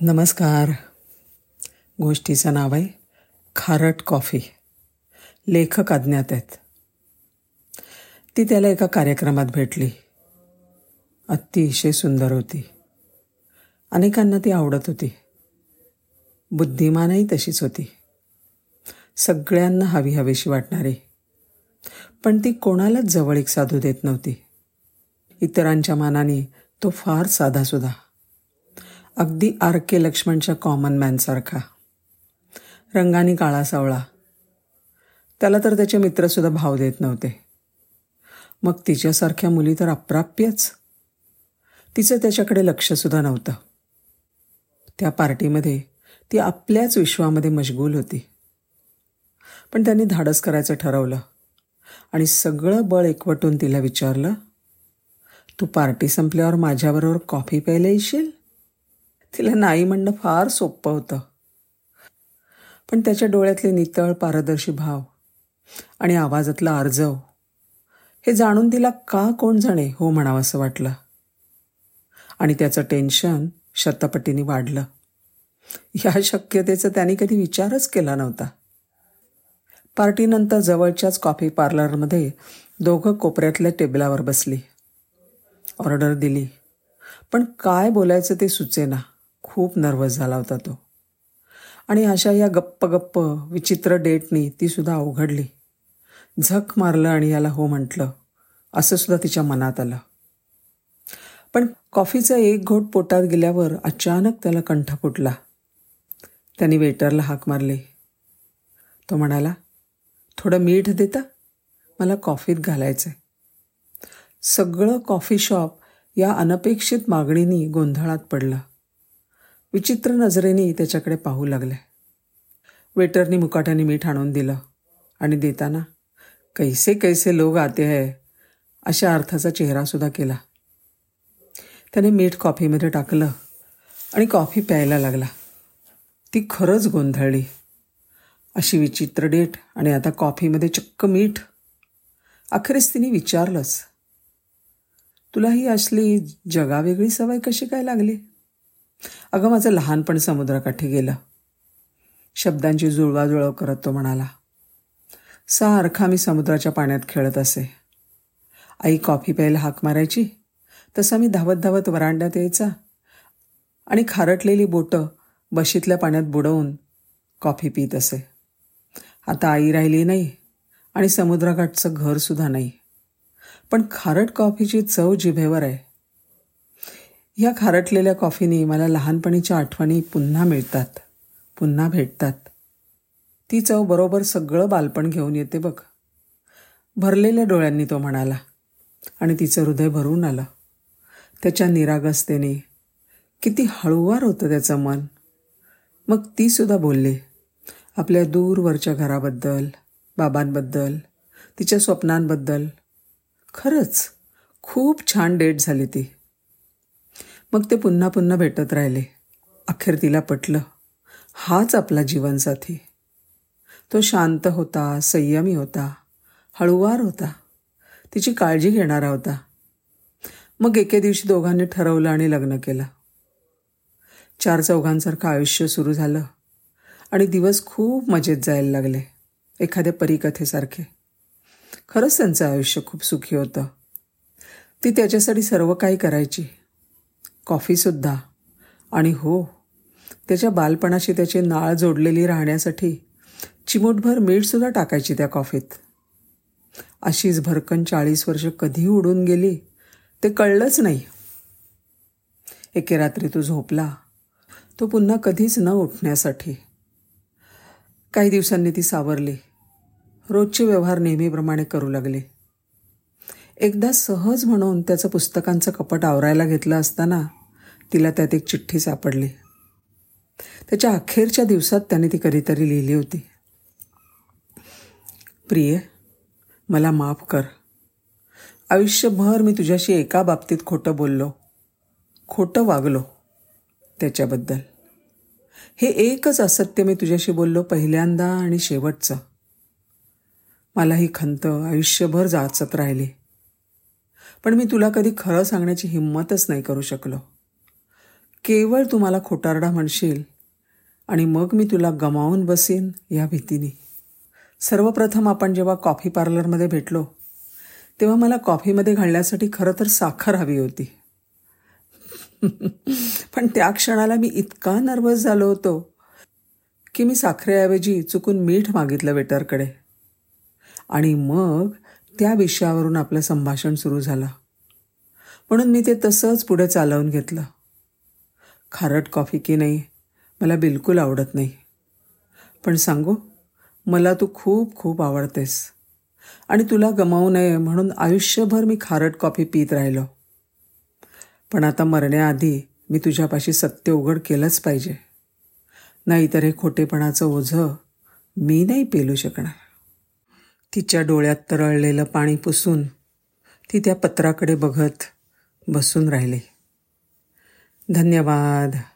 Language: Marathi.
नमस्कार. गोष्टीचं नाव आहे खारट कॉफी. लेखक अज्ञात आहेत. ती त्याला एका कार्यक्रमात भेटली. अतिशय सुंदर होती. अनेकांना ती आवडत होती. बुद्धिमानही तशीच होती. सगळ्यांना हवी हवीशी वाटणारी. पण ती कोणालाच जवळीक साधू देत नव्हती. इतरांच्या मानाने तो फार साधासुधा अगदी आर के लक्ष्मणच्या कॉमन मॅनसारखा रंगाने काळा सावळा. त्याला तर त्याचे मित्रसुद्धा भाव देत नव्हते. मग तिच्यासारख्या मुली तर अप्राप्यच. तिचं त्याच्याकडे लक्षसुद्धा नव्हतं. त्या पार्टीमध्ये ती आपल्याच विश्वामध्ये मशगूल होती. पण त्यांनी धाडस करायचं ठरवलं आणि सगळं बळ एकवटून तिला विचारलं तू पार्टी संपल्यावर माझ्याबरोबर कॉफी प्यायला येशील? तिला नाही म्हणणं फार सोपं होतं. पण त्याच्या डोळ्यातले नितळ पारदर्शी भाव आणि आवाजातला अर्जव हे जाणून तिला का कोण जाणे हो म्हणावं असं वाटलं. आणि त्याचं टेन्शन शतपटीने वाढलं. या शक्यतेचा त्याने कधी विचारच केला नव्हता. पार्टीनंतर जवळच्याच कॉफी पार्लरमध्ये दोघं कोपऱ्यातल्या टेबलावर बसली. ऑर्डर दिली. पण काय बोलायचं ते सुचेना. खूप नर्वस झाला होता तो. आणि अशा या गप्प गप्प विचित्र डेटनी ती सुद्धा अवघडली. झक मारलं आणि याला हो म्हटलं. असं सुद्धा तिच्या मनात आलं. पण कॉफीचा एक घोट पोटात गेल्यावर अचानक त्याला कंठ फुटला. त्याने वेटरला हाक मारली. तो म्हणाला थोडं मीठ देता मला कॉफीत घालायचं आहे सगळं कॉफी शॉप या अनपेक्षित मागणीनी गोंधळात पडलं. विचित्र नजरेने त्याच्याकडे पाहू लागले. वेटरनी मुकाट्याने मीठ आणून दिलं आणि देताना कैसे कैसे लोक आते है अशा अर्थाचा चेहरासुद्धा केला. त्याने मीठ कॉफीमध्ये टाकलं आणि कॉफी प्यायला लागला. ती खरंच गोंधळली. अशी विचित्र डेट आणि आता कॉफीमध्ये चक्क मीठ. अखेरीस तिने विचारलंच तुला ही असली जगावेगळी सवय कशी काय लागली? अगं माझं लहानपण समुद्राकाठी गेलं. शब्दांची जुळवाजुळव करत तो म्हणाला सारखा मी समुद्राच्या पाण्यात खेळत असे. आई कॉफी प्यायला हाक मारायची तसा मी धावत धावत वरांड्यात यायचा आणि खारटलेली बोटं बशीतल्या पाण्यात बुडवून कॉफी पित असे. आता आई राहिली नाही आणि समुद्राकाठचं घरसुद्धा नाही. पण खारट कॉफीची चव जिभेवर आहे. ह्या खारटलेल्या कॉफीने मला लहानपणीच्या आठवणी पुन्हा मिळतात पुन्हा भेटतात. ती चव बरोबर सगळं बालपण घेऊन येते बघ. भरलेल्या डोळ्यांनी तो म्हणाला आणि तिचं हृदय भरून आलं. त्याच्या निरागसतेने किती हळूवार होतं त्याचं मन. मग ती सुद्धा बोलली आपल्या दूरवरच्या घराबद्दल बाबांबद्दल तिच्या स्वप्नांबद्दल. खरंच खूप छान डेट झाली ती. मग ते पुन्हा पुन्हा भेटत राहिले. अखेर तिला पटलं. हाच आपला जीवनसाथी. तो शांत होता संयमी होता हळुवार होता. तिची काळजी घेणारा होता. मग एके दिवशी दोघांनी ठरवलं आणि लग्न केलं. चार चौघांसारखं आयुष्य सुरू झालं आणि दिवस खूप मजेत जायला लागले एखाद्या परिकथेसारखे. खरंच त्यांचं आयुष्य खूप सुखी होतं. ती त्याच्यासाठी सर्व काही करायची. कॉफीसुद्धा आणि हो त्याच्या बालपणाशी त्याची नाळ जोडलेली राहण्यासाठी चिमूटभर मीठसुद्धा टाकायची त्या कॉफीत. अशीच भरकन चाळीस वर्ष कधी उडून गेली ते कळलंच नाही. एके रात्री तो झोपला. तो पुन्हा कधीच न उठण्यासाठी. काही दिवसांनी ती सावरली. रोजचे व्यवहार नेहमीप्रमाणे करू लागले. एकदा सहज म्हणून त्याचं पुस्तकांचं कपट आवरायला घेतलं असताना तिला त्यात एक चिठ्ठी सापडली. त्याच्या अखेरच्या दिवसात त्याने ती कधीतरी लिहिली होती. प्रिय मला माफ कर. आयुष्यभर मी तुझ्याशी एका बाबतीत खोटं बोललो. खोटं वागलो त्याच्याबद्दल. हे एकच असत्य मी तुझ्याशी बोललो पहिल्यांदा आणि शेवटचं. मला ही खंत आयुष्यभर जाचत राहिली. पण मी तुला कधी खरं सांगण्याची हिंमतच नाही करू शकलो. केवळ तू मला खोटारडा म्हणशील आणि मग मी तुला गमावून बसीन या भीतीने. सर्वप्रथम आपण जेव्हा कॉफी पार्लरमध्ये भेटलो तेव्हा मला कॉफीमध्ये घालण्यासाठी खरं तर साखर हवी होती. पण त्या क्षणाला मी इतका नर्वस झालो होतो की मी साखरेऐवजी चुकून मीठ मागितलं वेटरकडे. आणि मग त्या विषयावरून आपलं संभाषण सुरू झालं. म्हणून मी ते तसंच पुढे चालवून घेतलं. खारट कॉफी की नाही मला बिलकुल आवडत नाही. पण सांगू मला तू खूप खूप आवडतेस. आणि तुला गमावू नये म्हणून आयुष्यभर मी खारट कॉफी पित राहिलो. पण आता मरण्याआधी मी तुझ्यापाशी सत्य उघड केलंच पाहिजे. नाहीतर हे खोटेपणाचं ओझं मी नाही पेलू शकणार. तिच्या डोळ्यात तरळलेलं पाणी पुसून ती त्या पत्राकडे बघत बसून राहिली. धन्यवाद.